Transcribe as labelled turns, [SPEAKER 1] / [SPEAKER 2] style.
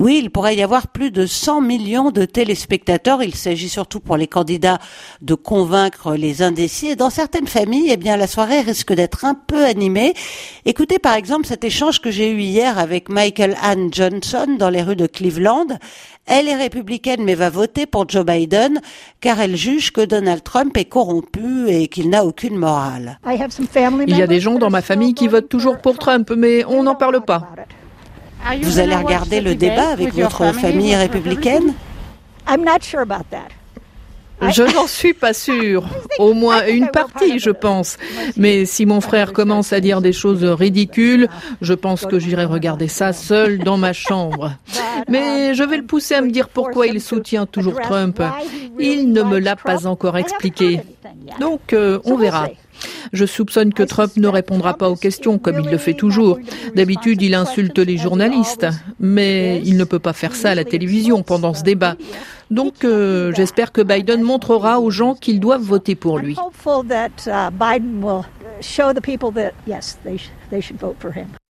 [SPEAKER 1] Oui, il pourrait y avoir plus de 100 millions de téléspectateurs. Il s'agit surtout pour les candidats de convaincre les indécis. Et dans certaines familles, eh bien, la soirée risque d'être un peu animée. Écoutez par exemple cet échange que j'ai eu hier avec Michael Ann Johnson dans les rues de Cleveland. Elle est républicaine mais va voter pour Joe Biden car elle juge que Donald Trump est corrompu et qu'il n'a aucune morale.
[SPEAKER 2] Il y a des gens dans ma famille qui votent toujours pour Trump, mais on n'en parle pas.
[SPEAKER 1] Vous allez regarder le débat avec votre famille républicaine?
[SPEAKER 2] Je n'en suis pas sûre. Au moins une partie, je pense. Mais si mon frère commence à dire des choses ridicules, je pense que j'irai regarder ça seul dans ma chambre. Mais je vais le pousser à me dire pourquoi il soutient toujours Trump. Il ne me l'a pas encore expliqué. Donc, euh, on verra. Je soupçonne que Trump ne répondra pas aux questions comme il le fait toujours. D'habitude, il insulte les journalistes, mais il ne peut pas faire ça à la télévision pendant ce débat. Donc, euh, j'espère que Biden montrera aux gens qu'ils doivent voter pour lui.